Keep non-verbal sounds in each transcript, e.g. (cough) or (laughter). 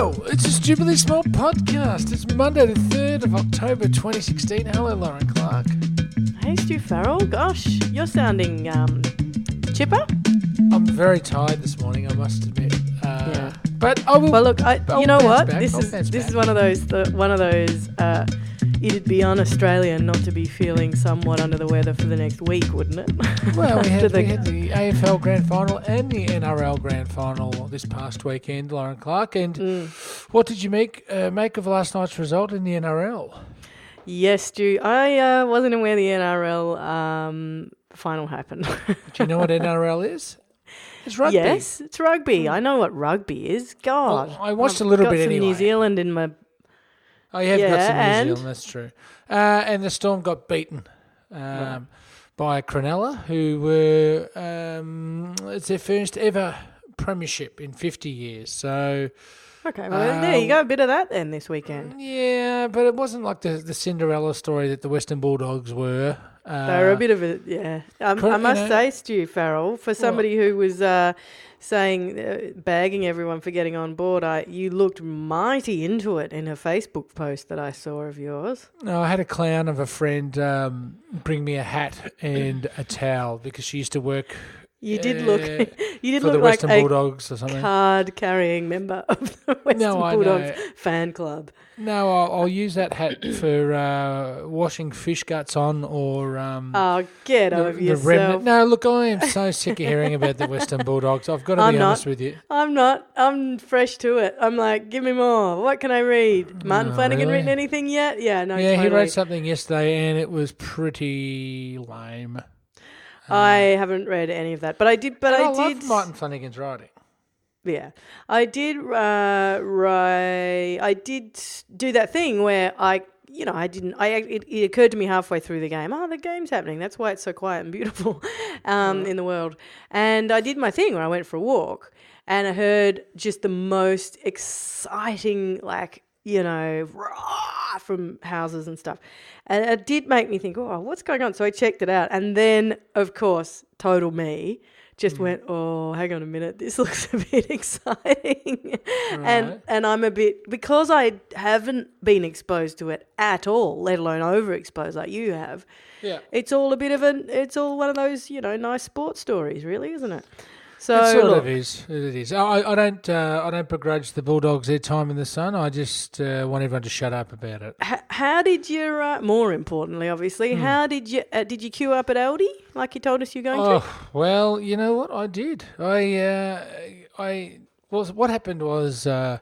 Hello, it's a Stupidly Small podcast. It's Monday, the 3rd of October 2016. Hello, Lauren Clark. Hey, Stu Farrell. Gosh, you're sounding um, chipper. I'm very tired this morning, I must admit. Uh, Yeah. But I will. Well, look, I, I'll you know what? back, This I'll is this back. is one of those the, one of those. Uh, it'd be un-Australian not to be feeling somewhat under the weather for the next week, wouldn't it? (laughs) well, we had, the- we had the AFL Grand Final and the NRL Grand Final this past weekend, Lauren Clark. And Mm. what did you make uh, make of last night's result in the NRL? Yes, Stu. I uh, wasn't aware the NRL um, final happened. Do you know what (laughs) NRL is? It's rugby. yes, it's rugby. I know what rugby is. God, Well, I watched I've a little got bit some New. Zealand in my. Oh, you have got Yeah, some New and? Zealand, that's true. Uh, and the Storm got beaten um, Right. by Cronulla, who were um, it's their first ever premiership in 50 years. So Okay, well there you Um, go. A bit of that then this weekend. yeah, but it wasn't like the the Cinderella story that the Western Bulldogs were. Uh, They were a bit of a yeah. Um, I must know- say, Stu Farrell, for somebody who was uh, saying uh, bagging everyone for getting on board, I you looked mighty into it in a Facebook post that I saw of yours. No, I had a clown of a friend um, bring me a hat and a towel because she used to work You did look, Uh, (laughs) you did for the look like Western a or something. card-carrying member of the Western No, I Bulldogs fan club. No, I'll, I'll use that hat for uh, washing fish guts on or um, Oh, get the, over the yourself! remnant. No, look, I am so sick of hearing about the Western Bulldogs. I've got to I'm be not. honest with you. I'm not. I'm fresh to it. I'm like, give me more. What can I read? Martin Oh, Flanagan really? written anything yet? Yeah, no. yeah, he totally. wrote something yesterday and it was pretty lame. I haven't read any of that, but I did. But And I, I did. love Martin Flanagan's writing. Yeah, I did. Uh, write. I did do that thing where I, you know, I didn't. I it, it occurred to me halfway through the game. Oh, the game's happening. That's why it's so quiet and beautiful (laughs) um, in the world. And I did my thing where I went for a walk, and I heard just the most exciting, like you know, rah, from houses and stuff. And it did make me think, oh, what's going on? So I checked it out. And then, of course, total me just mm. went, oh, hang on a minute, this (laughs) looks a bit exciting. And Right. and I'm a bit because I haven't been exposed to it at all, let alone overexposed like you have. Yeah. It's all a bit of an it's all one of those, you know, nice sports stories, really, isn't it? So it sort look, of is. It is. I, I don't. Uh, I don't begrudge the Bulldogs their time in the sun. I just uh, want everyone to shut up about it. H- how did you? Uh, more importantly, obviously, Hmm. how did you? Uh, did you queue up at Aldi like you told us you're going Oh well, you know what I did. I uh, I was what happened was uh,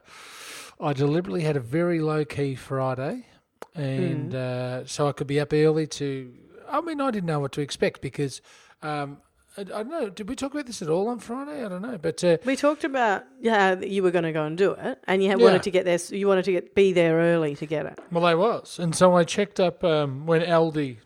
I deliberately had a very low key Friday, and uh, so I could be up early to. I mean, I didn't know what to expect because. Um, I, I don't know. Did we talk about this at all on Friday? I don't know, but uh. We talked about yeah, you were going to go and do it, and you had Yeah. wanted to get there. so You wanted to get be there early to get it. Well, I was, and so I checked up um, when Aldi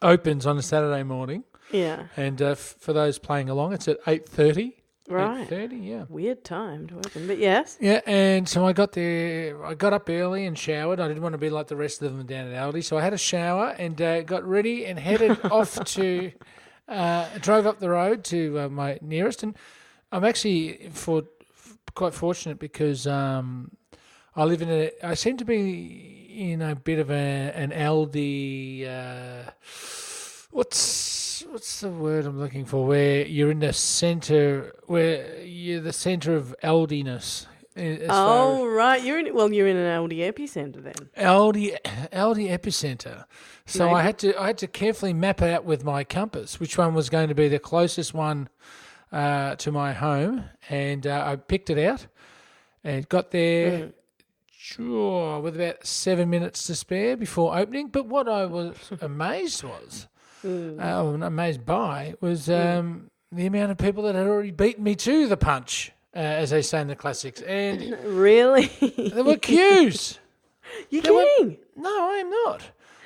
opens on a Saturday morning, Yeah, and uh, f- for those playing along, it's at eight thirty. right. Eight thirty, yeah. Weird time to open, but yes. Yeah, and so I got there. I got up early and showered. I didn't want to be like the rest of them down at Aldi, so I had a shower and uh, got ready and headed (laughs) off to. Uh, drove up the road to uh, my nearest, and I'm actually for quite fortunate because um, I live in a. I seem to be in a bit of a, an Aldi. Uh, what's what's the word I'm looking for? Where you're in the centre, where you're the centre of Aldiness. Far Oh right, you're in. Well, you're in an Aldi epicenter then. Aldi Aldi epicenter. So Maybe. I had to I had to carefully map out with my compass which one was going to be the closest one uh, to my home, and uh, I picked it out and got there. Mm. Sure, with about seven minutes to spare before opening. But what I was amazed was, Mm. uh, amazed by, was um, the amount of people that had already beaten me to the punch, uh, as they say in the classics, and (laughs) Really? there were queues. (laughs) you There were- kidding? No, I am not.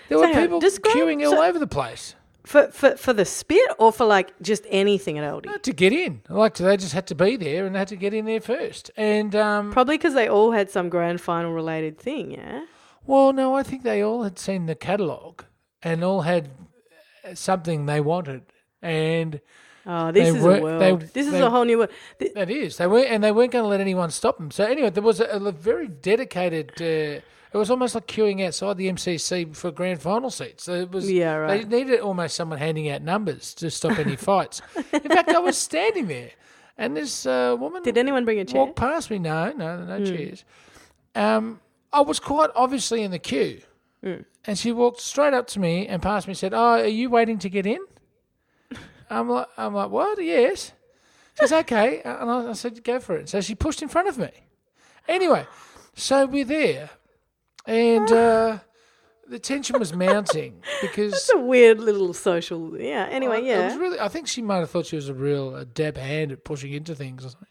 There So were people queuing all over the place For for for the spit or for like just anything at Aldi? to get in. Like they just had to be there and they had to get in there first. And um, Probably because they all had some grand final related thing. Yeah. well, no, I think they all had seen the catalogue and all had something they wanted. And Oh, this They is a world. they- this is they- a whole new world. Th- That is. They weren't, and they weren't going to let anyone stop them. So anyway, there was a, a very dedicated. Uh, it was almost like queuing outside the MCG for grand final seats. So It was. Yeah, right. They needed almost someone handing out numbers to stop any fights. In fact, I was standing there, and this uh, woman Did anyone bring a chair? walked past me. No, no, no chairs. Um, I was quite obviously in the queue, and she walked straight up to me and past me. and Said, "Oh, are you waiting to get in?" I'm like, I'm like, what? Yes. She says, okay. And I, I said, go for it. So she pushed in front of me. Anyway, so we're there, and uh, the tension was mounting because It's a weird little social. Yeah. Anyway, I- yeah. was really, I think she might have thought she was a real uh, dab hand at pushing into things or something.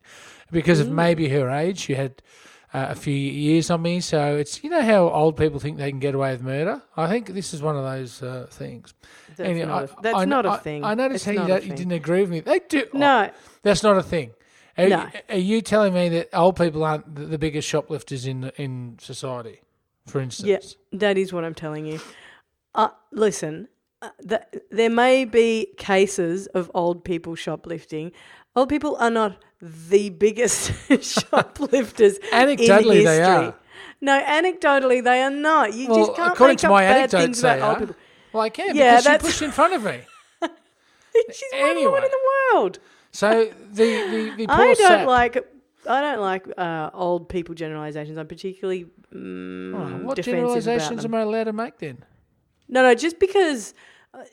Because Mm. of maybe her age, she had uh, a few years on me. So it's, you know how old people think they can get away with murder? I think this is one of those uh, things. That's Anyway, not, a, that's I- not a I- thing. I noticed It's how you, not a don't- you didn't agree with me. They do. oh, No. that's not a thing. Are, No. are you telling me that old people aren't the, the biggest shoplifters in in society, for instance? Yeah, that is what I'm telling you. Uh, listen, uh, th- there may be cases of old people shoplifting. Old people are not the biggest (laughs) shoplifters. (laughs) Anecdotally, in they are. No, anecdotally, they are not. You Well, just can't according make to up my bad things about old are. people. Well, I can Yeah, because she pushed in front of me. (laughs) She's one Anyway. in the world. So the the, the poor I don't sap- like. I don't like uh, old people generalizations. I'm particularly mm, Oh, what generalizations am I allowed to make then? No, no, just because,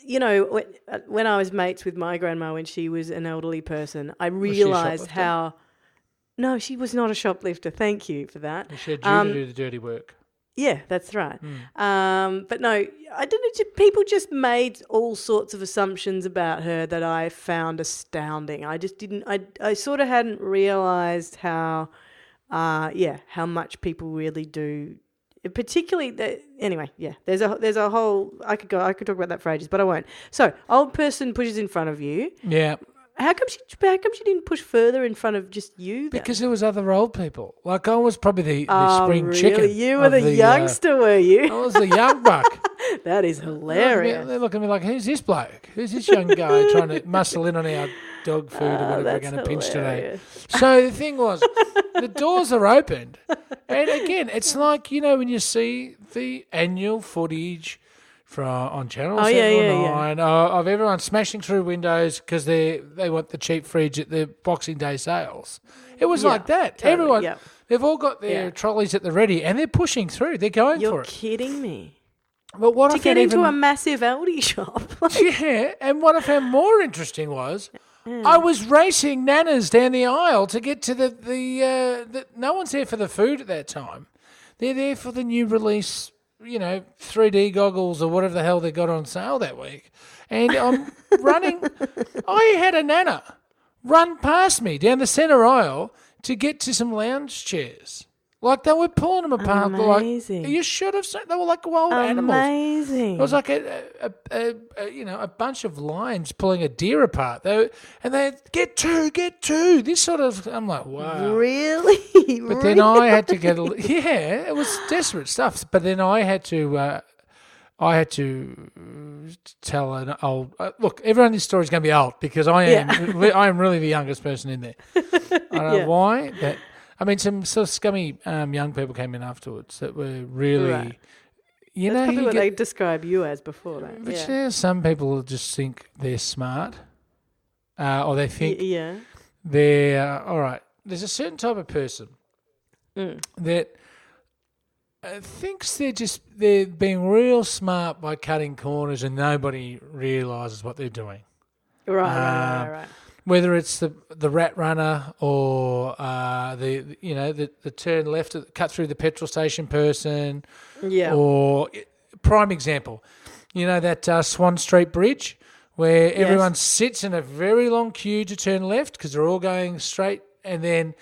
you know, when, uh, when I was mates with my grandma when she was an elderly person, I realised how. No, she was not a shoplifter. Thank you for that. She had you Um, to do the dirty work. Yeah, that's right. Hmm. Um, but no, I didn't. ju- People just made all sorts of assumptions about her that I found astounding. I just didn't. I I sort of hadn't realised how, uh, yeah, how much people really do. Particularly, the, anyway, yeah. There's a there's a whole. I could go. I could talk about that for ages, but I won't. So, old person pushes in front of you. Yeah, How come she? How come she didn't push further in front of just you? Then? because there was other old people. Like I was probably the, the oh, spring really? chicken. You were of the, uh, youngster, were you? I was the young buck. (laughs) that is hilarious. They look at me like, who's this bloke? Who's this young guy trying to (laughs) muscle in on our dog food or Oh, whatever we're going to pinch today? So the thing was, the doors are opened, and again, it's (laughs) like you know when you see the annual footage from on Channel Oh, Seven yeah, or yeah, yeah. Nine uh, of everyone smashing through windows because they they want the cheap fridge at the Boxing Day sales. It was Yeah, like that. totally, Everyone, they've all got their trolleys at the ready, and they're pushing through. They're going for You're kidding me. But what To I get into even, a massive Aldi shop. (laughs) yeah, and what I found more interesting was I was racing nanas down the aisle to get to the the, uh, the. No one's there for the food at that time. They're there for the new release, you know, 3D goggles or whatever the hell they got on sale that week. And I'm (laughs) running. I had a nana run past me down the centre aisle to get to some lounge chairs. Like they were pulling them apart. Amazing. Like you should have seen. They were like wild animals. Amazing. It was like a, a, a, a you know a bunch of lions pulling a deer apart. They were, and they get two, get two. This sort of I'm like wow. really? (laughs) But then I had to get a (laughs) yeah, it was desperate stuff. But then I had to uh, I had to tell an old uh, look. Everyone in this story is going to be old because I am I am really the youngest person in there. (laughs) I don't know why, but I mean some sort of scummy um, young people came in afterwards that were really. Right. You That's know, probably you what get- they describe you as before that. but Yeah. some people just think they're smart, uh, or they Y- think yeah. they're uh, all right. There's a certain type of person Mm. that uh, thinks they're just they're being real smart by cutting corners, and nobody realizes what they're doing. Right, right, right, Uh, right. Whether it's the the rat runner or uh, the you know the the turn left, cut through the petrol station person, Yeah. or prime example, you know that uh, Swan Street Bridge where everyone sits in a very long queue to turn left because they're all going straight, and then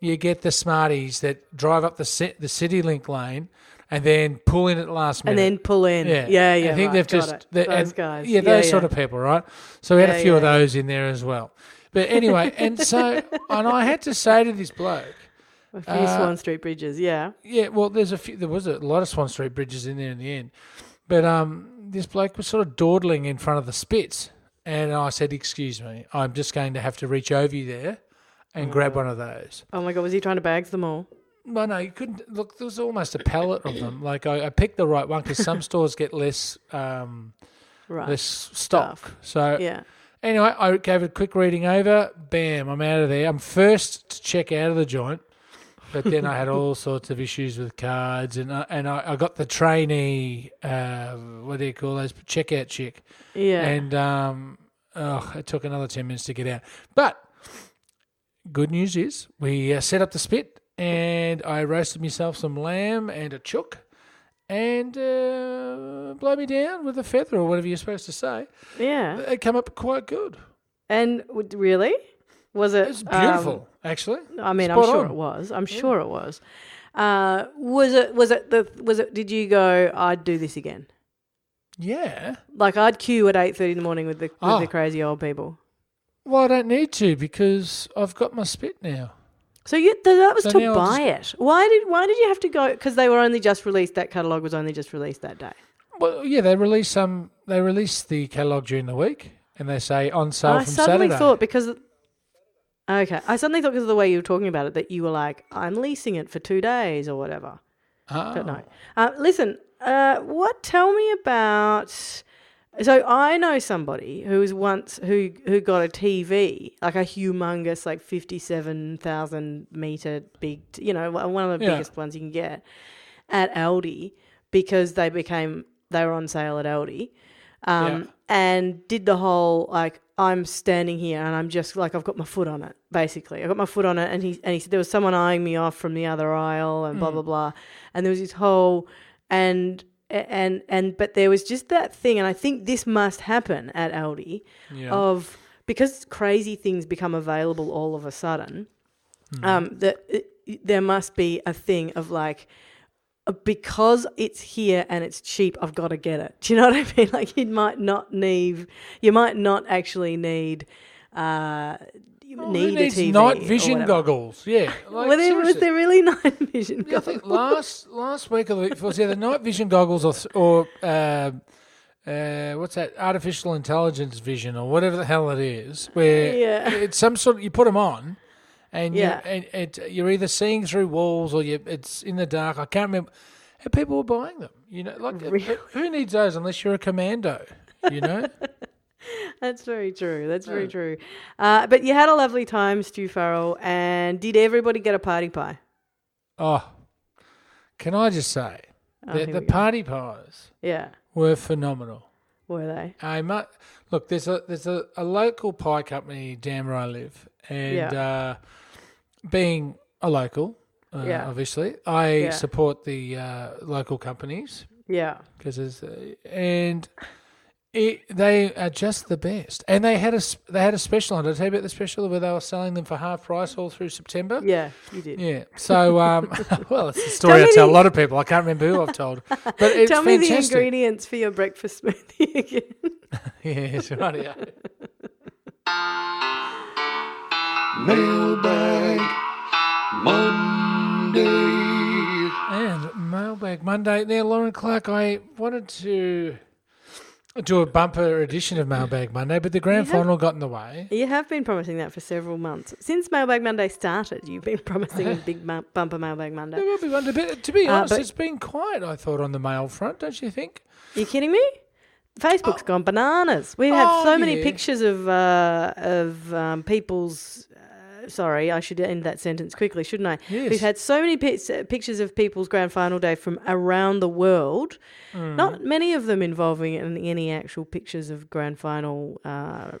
you get the smarties that drive up the the CityLink lane and then pull in at the last minute. and then pull in. yeah, Yeah, yeah. I think right, they've just they- those and- guys. Yeah, those sort of people, right? So we had Yeah, a few of yeah, yeah. those in there as well. But anyway, (laughs) and so and I had to say to this bloke. A few uh, Swan Street bridges. Yeah. Yeah, well, there's a few. There was a lot of Swan Street bridges in there in the end, but um, this bloke was sort of dawdling in front of the spits, and I said, "Excuse me, I'm just going to have to reach over you there and grab one of those." Oh my god, was he trying to bag them all? Well, no, you couldn't. Look, there was almost a pallet of them. Like I, I picked the right one because some stores get less um, Right. less stock. Stuff. So Yeah. anyway, I gave it a quick reading over. Bam, I'm out of there. I'm first to check out of the joint, but then I had all sorts of issues with cards, and I, and I, I got the trainee. Uh, what do you call those? Checkout chick, Yeah. and um, oh, it took another ten minutes to get out. But good news is we uh, set up the spit, and I roasted myself some lamb and a chook. And uh, blow me down with a feather or whatever you're supposed to say. yeah. It came up quite good. And would- really? Was it? It's um, beautiful, actually. I mean, I'm sure on. it was. I'm sure it was. Uh, was it? Was it the? Was it? Did you go? I'd do this again. Yeah. Like I'd queue at eight thirty in the morning with the with Oh. the crazy old people. Well, I don't need to because I've got my spit now. So you, th- that was So to buy it. Why did Why did you have to go? Because they were only just released. That catalog was only just released that day. Well, yeah, they release some. They release the catalog during the week, and they say on sale I from suddenly Saturday. thought because. Okay, I suddenly thought because of the way you were talking about it that you were like, I'm leasing it for two days or whatever. oh. But no. Uh, listen, uh, what? Tell me about. So I know somebody who was once who who got a TV like a humongous like fifty seven thousand meter big, t- you know, one of the Yeah. biggest ones you can get at Aldi because they became they were on sale at Aldi, um, Yeah. and did the whole like I'm standing here and I'm just like I've got my foot on it basically. I got my foot on it, and he and he said there was someone eyeing me off from the other aisle and Hmm. blah blah blah, and there was this whole and and and but there was just that thing, and I think this must happen at Aldi Yeah. of because crazy things become available all of a sudden. Hmm. Um, that it, there must be a thing of like uh, because it's here and it's cheap, I've got to get it. (laughs) Do you know what I mean? Like you might not need, you might not actually need, uh, you Oh, need who needs a TV night vision goggles? Yeah. (laughs) Like, Were there, was there really (laughs) night vision Yeah, I think goggles? last last week or the yeah, the night vision goggles or, or uh, uh, what's that? Artificial intelligence vision or whatever the hell it is, where Yeah. it's some sort. You put them on, and Yeah. you and it, you're either seeing through walls or you it's in the dark. I can't remember. And people were buying them. You know, like Really? who needs those unless you're a commando? You know. (laughs) That's very true. That's very true. Uh, but you had a lovely time, Stu Farrell, and did everybody get a party pie? oh, can I just say Oh, that here the we go. party pies Yeah, were phenomenal. were they? I mu- look. There's a there's a, a local pie company down where I live, and uh, being a local, uh, Yeah. obviously, I Yeah. support the uh, local companies Yeah. because there's uh, and it, they are just the best. And they had a s- they had a special on. Did I tell you about the special where they were selling them for half price all through September? Yeah, you did. Yeah. So, um, (laughs) well, it's the story Tell I tell the- a lot of people. I can't remember who I've told, but it's Tell me the ingredients for your breakfast smoothie (laughs) again. (laughs) Yes, right. Yeah. Mailbag Monday. And Mailbag Monday. Now, Lauren Clark, I wanted to do a bumper edition of Mailbag Monday, but the grand have- final got in the way. You have been promising that for several months. Since Mailbag Monday started, you've been promising a (laughs) big ma- bumper Mailbag There Monday. will be one. But to be Uh, honest, but- it's been quiet, I thought, on the mail front, don't you think? Are you kidding me? Facebook's gone bananas. We've Oh, so many yeah. pictures of uh, of um, people's. Uh, sorry, I should end that sentence quickly, shouldn't I? Yes. We've had so many pi- pictures of people's grand final day from around the world. Hmm. Not many of them involving any, actual pictures of grand final uh,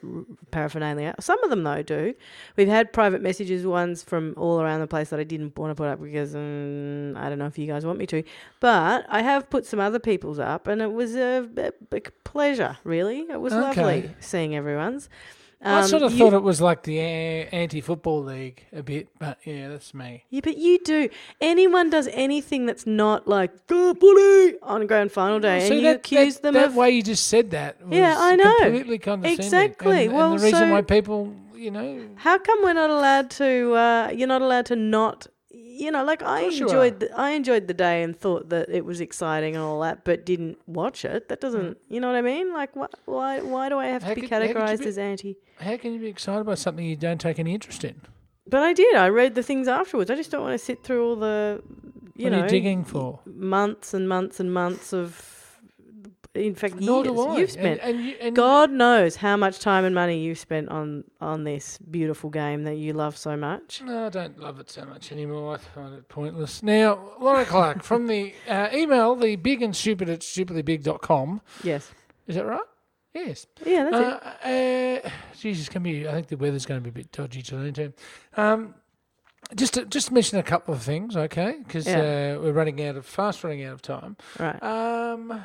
paraphernalia. Some of them, though, do. We've had private messages, ones from all around the place that I didn't want to put up because um, I don't know if you guys want me to. But I have put some other people's up, and it was a, a big pleasure, really. It was Okay. lovely seeing everyone's. I Um, sort of you- thought it was like the anti-football league a bit, but yeah, that's me. Yeah, but you do. Anyone does anything that's not like go bully on grand final day, and you that, accuse that, them that of way you just said that. Was Yeah, I know. Completely condescending. Exactly. And, Well, and the reason so- why people, you know, How come we're not allowed to? Uh, you're not allowed to not. You know, like I enjoyed, the, I enjoyed the day and thought that it was exciting and all that, but didn't watch it. That doesn't, mm. you know what I mean? Like, wh- why, why do I have How to be could- how could you categorized be- as anti? How can you be excited about something you don't take any interest in? But I did. I read the things afterwards. I just don't want to sit through all the, you what know, you digging for? months and months and months of. In fact, Nor years do I. you've spent. And, and, you, and God knows how much time and money you've spent on on this beautiful game that you love so much. No, I don't love it so much anymore. I find it pointless. Now, Laura Clark from the (laughs) uh, email, the big and stupid at stupidlybig.com. Yes. Is that right? Yes. Yeah, that's it. Uh, uh, Jesus, can be. I think the weather's going to be a bit dodgy today too. Um, just to, just mention a couple of things, okay? Because Yeah. uh, we're running out of fast running out of time. Right. Um.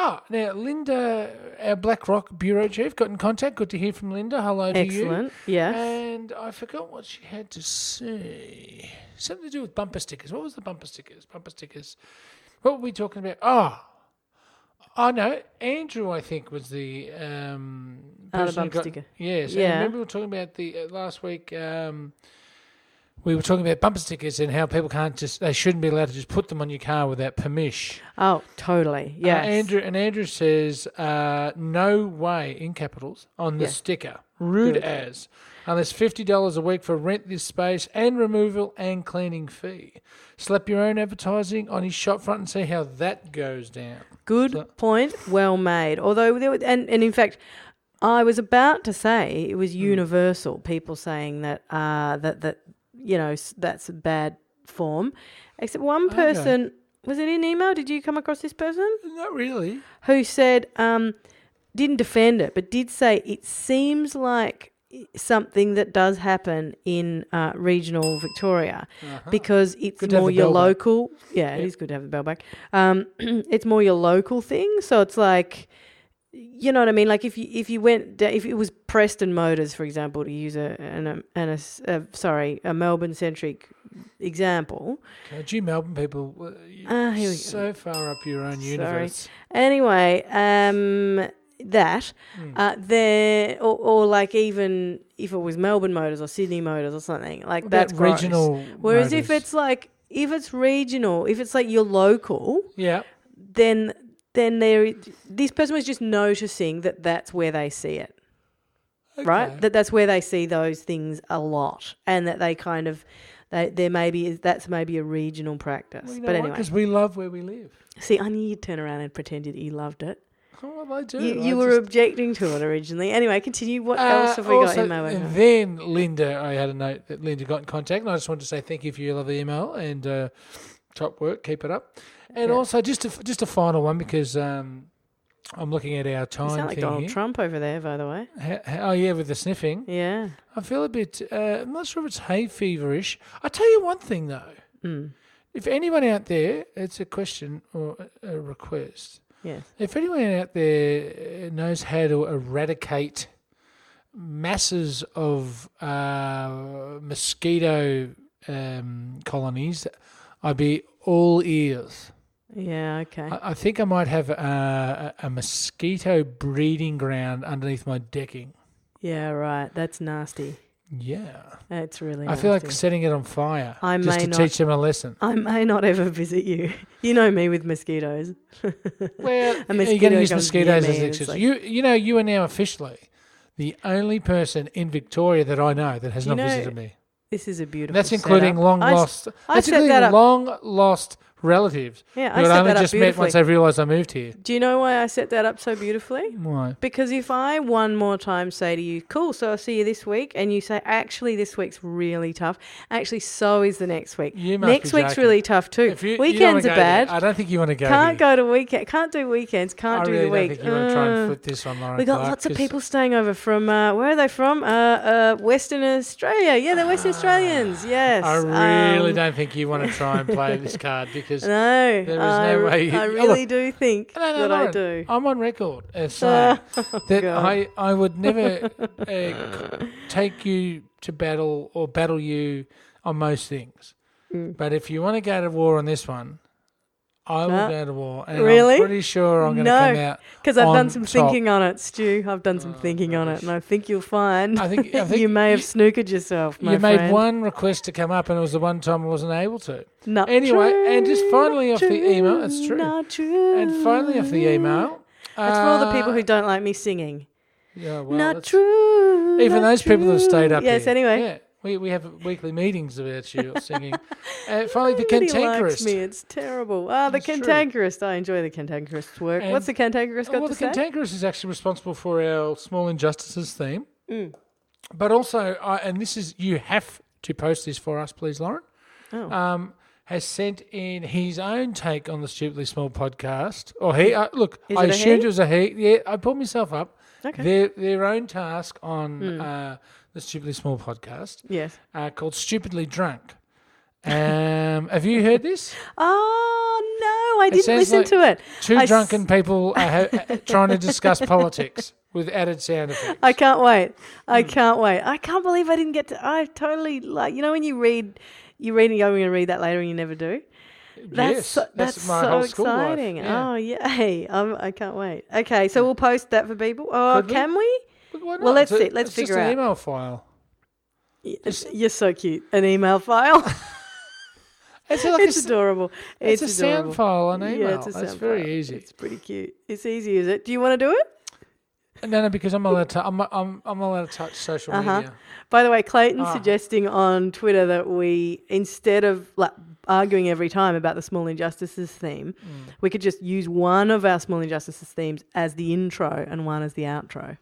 Oh, now Linda, our Black Rock bureau chief, got in contact. Good to hear from Linda. Hello to you. Excellent. Yeah. And I forgot what she had to say. Something to do with bumper stickers. What was the bumper stickers? Bumper stickers. What were we talking about? Oh, I know. Andrew, I think, was the um, Oh, the person who bumper got- sticker. Yes. and Yeah. remember we were talking about the uh, last week. Um, we were talking about bumper stickers and how people can't just they shouldn't be allowed to just put them on your car without permission. Oh, totally. Uh, Andrew and Andrew says uh, no way in capitals on the Yeah. sticker. Rude Good. as. Unless fifty dollars a week for rent this space and removal and cleaning fee. Slap your own advertising on his shop front and see how that goes down. Good So- point. Well made. Although there and and in fact, I was about to say it Hmm. was universal. People saying that uh, that that you know that's a bad form. Except one Okay. person was it in email? Did you come across this person Not really. who said um, didn't defend it, but did say it seems like something that does happen in uh, regional Victoria Uh-huh. because it's Good more your bell back. local. Yeah, it Yep. is good to have the bell back. Um, (clears throat) it's more your local thing, so it's like, you know what I mean. Like if you if you went if it was Preston Motors, for example, to use a an, an, an a, s- uh, sorry a Melbourne centric example. God, gee, Melbourne people, uh, Ah, here we go. so far up your own universe. Sorry. Anyway, um, that Hmm. uh, there or, or like even if it was Melbourne Motors or Sydney Motors or something like What that's gross. regional. Whereas if it's like if it's regional, if it's like your local, yeah, then then there this person was just noticing that that's where they see it, right? That that's where they see those things a lot, and that they kind of they there maybe is that's maybe a regional practice. Well, you know but anyway, because we love where we live. see, I knew you'd turn around and pretend that you loved it. Oh, (laughs) well, I do. You, I were objecting to it originally. Anyway, continue. What else Uh, have we got in my way? and then Linda, I had a note that Linda got in contact, and I just wanted to say thank you for your lovely email and uh, top work. Keep it up. And Yeah. also, just a, just a final one because um, I'm looking at our You time sound like Donald here. Trump over there, by the way. Ha- ha- oh yeah, with the sniffing. Yeah. I feel a bit. Uh, I'm not sure if it's hay feverish. I tell you one thing though. Mm. If anyone out there, it's a question or a request. Yes. If anyone out there knows how to eradicate masses of uh, mosquito um, colonies, I'd be all ears. Yeah. Okay. I, I think I might have a, a, mosquito breeding ground underneath my decking. yeah. Right. That's nasty. Yeah. That's really. I feel like setting it on fire I just may to not- teach them a lesson. I may not ever visit you. (laughs) You know me with mosquitoes. (laughs) Well, A you're mosquito going to use mosquitoes as and an excuse. like- you, you know, you are now officially the only person in Victoria that I know that has not know- visited me. This is a And beautiful. that's including setup. long I lost. I That's including that long lost relatives Yeah, I set only that up just met beautifully. once I realised I moved here. Do you know why I set that up so beautifully? Why? Because if I one more time say to you, "Cool, so I'll see you this week," and you say, "Actually, this week's really tough," actually, so is the next week. You must Next be week's joking. really tough too. If you, you don't wanna Weekends go are there, bad. I don't think you want to go. Can't here. go to weekend. Can't do weekends. Can't I do really the don't think you want to try and Uh, flip this on Lauren we got Clark, lots of 'cause- people staying over from uh, where are they from? Uh, uh, Western Australia. Yeah, they're Western Australians. Yes. I really Um, don't think you want to try and play this (laughs) card because No, There is I, no way you- I oh, (laughs) really look. do think No, no, that I do. I'm on record as (laughs) saying that God. I, I would never (laughs) uh, take you to battle or battle you on most things. Mm. But if you want to go to war on this one, I will No. go to war. And Really? I'm pretty sure I'm going to No, come out. Because I've done some top. thinking on it, Stu. I've done some Oh, thinking on it, and I think you'll find I think, I (laughs) think you may have snookered yourself, my you made one request to come up, and it was the one time I wasn't able to. Not Anyway, and just true, finally off the true, email- it's true. Not true. And finally, off the email. That's for all the people uh, who don't like me singing. Yeah, well, not true. Even not those people have stayed up Yes. here. Anyway. Yeah, we, we have weekly meetings about you (laughs) singing. uh, finally, the Nobody likes me. It's terrible. Ah, the true. I enjoy the cantankerous work. And- What's the cantankerous got well, to say? Well, the cantankerous is actually responsible for our small injustices theme. Mm. But also, I and this is you have to post this for us, please, Lauren. Oh. Um, has sent in his own take on the stupidly small podcast. Or he uh, look, Is I it assumed he? it was a he. Yeah, I pulled myself up. okay. Their their own task on Mm. uh, the stupidly small podcast yes. uh, called "Stupidly Drunk." Um, have you heard this? Oh no, I didn't listen like- to it. Two I s- drunken people are ha- trying to discuss politics with added sound effects. I can't wait. I Hmm. can't wait. I can't believe I didn't get to. I totally like. You know when you read, you read and go, "I'm going to read that later," and you never do. That's yes, so, that's, that's, my so whole school life. exciting. Yeah. Oh yay! I'm, I can't wait. Okay, so we'll post that for people. Oh, Could can we? But why Well, let's It's see. Let's it's figure just an out. email file. Y- You're so cute. An email file. It's (laughs) like it's a, adorable. it's It's, a adorable. sound file on email. Yeah, it's a That's sound very file. easy. It's pretty cute. It's easy, is it? Do you want to do it? No, no, because I'm allowed to. I'm I'm I'm allowed to touch social Uh-huh. media. By the way, Clayton Ah. suggesting on Twitter that we, instead of like arguing every time about the small injustices theme, Mm. we could just use one of our small injustices themes as the intro and one as the outro.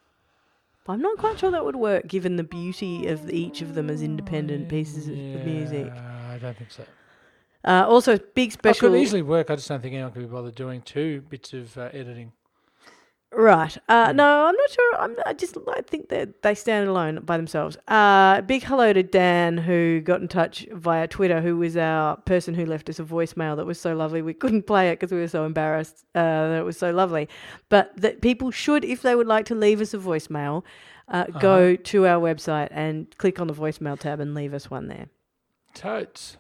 But I'm not quite sure that would work, given the beauty of each of them as independent pieces of Yeah, music. I don't think so. Uh, also, big special It could easily work. I just don't think anyone could be bothered doing two bits of uh, editing. Right. Uh, no, I'm not sure. I'm, I just I think that they stand alone by themselves. Uh, big hello to Dan who got in touch via Twitter, who was our person who left us a voicemail that was so lovely. We (laughs) couldn't play it because we were so embarrassed uh, that it was so lovely. But that people should, if they would like to leave us a voicemail, uh, Uh-huh. go to our website and click on the voicemail tab and leave us one there. Totes.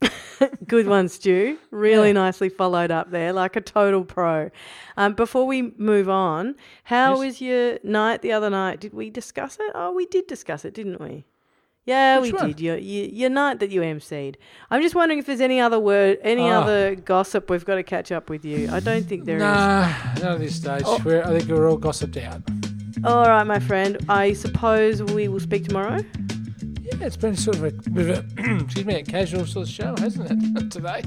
(laughs) Good one, Stu. Really Yeah. nicely followed up there, like a total pro. Um, before we move on, how Yes. was your night the other night? Did we discuss it? Oh, we did discuss it, didn't we? Yeah, Which we one? did. Your, your your night that you emceed. I'm just wondering if there's any other word, any Ah. other gossip we've got to catch up with you. I don't think there is. Nah, not at this stage. Oh. We're, I think we're all gossiped out. All right, my friend. I suppose we will speak tomorrow. Yeah, it's been sort of a bit of a (clears throat) excuse me, a casual sort of show, hasn't it? (laughs) Today,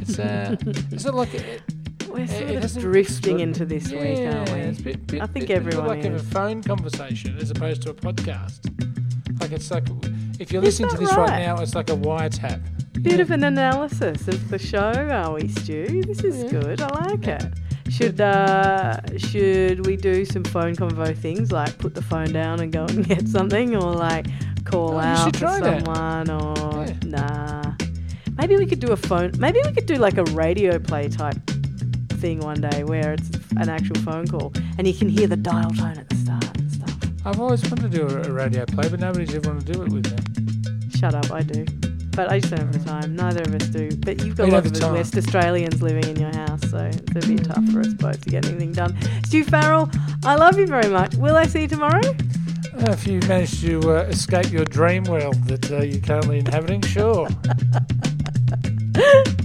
it's uh, it's not like it, We're sort it of drifting exploded. into this week, aren't we? It's a bit, bit, I think bit, everyone like is. a phone conversation as opposed to a podcast. Like it's like if you're Is listening to this right? right? now, it's like a wiretap. Bit Yeah. of an analysis of the show, are we, Stu? This is Yeah. good. I like it. Should uh, should we do some phone convo things like put the phone down and go and (laughs) get something, or like call Oh, out for try that. someone, or Yeah. nah? Maybe we could do a phone. Maybe we could do like a radio play type thing one day where it's an actual phone call and you can hear the dial tone at the start and stuff. I've always wanted to do a, radio play, but nobody's ever wanted to do it with me. Shut up, I do. But I just don't have the time. Neither of us do. But you've got We a lot of West Australians living in your house, so it's a bit tough for us both to get anything done. Stu Farrell, I love you very much. Will I see you tomorrow? If you manage to uh, escape your dream world that uh, you're currently inhabiting, sure.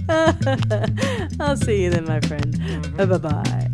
(laughs) I'll see you then, my friend. Bye bye.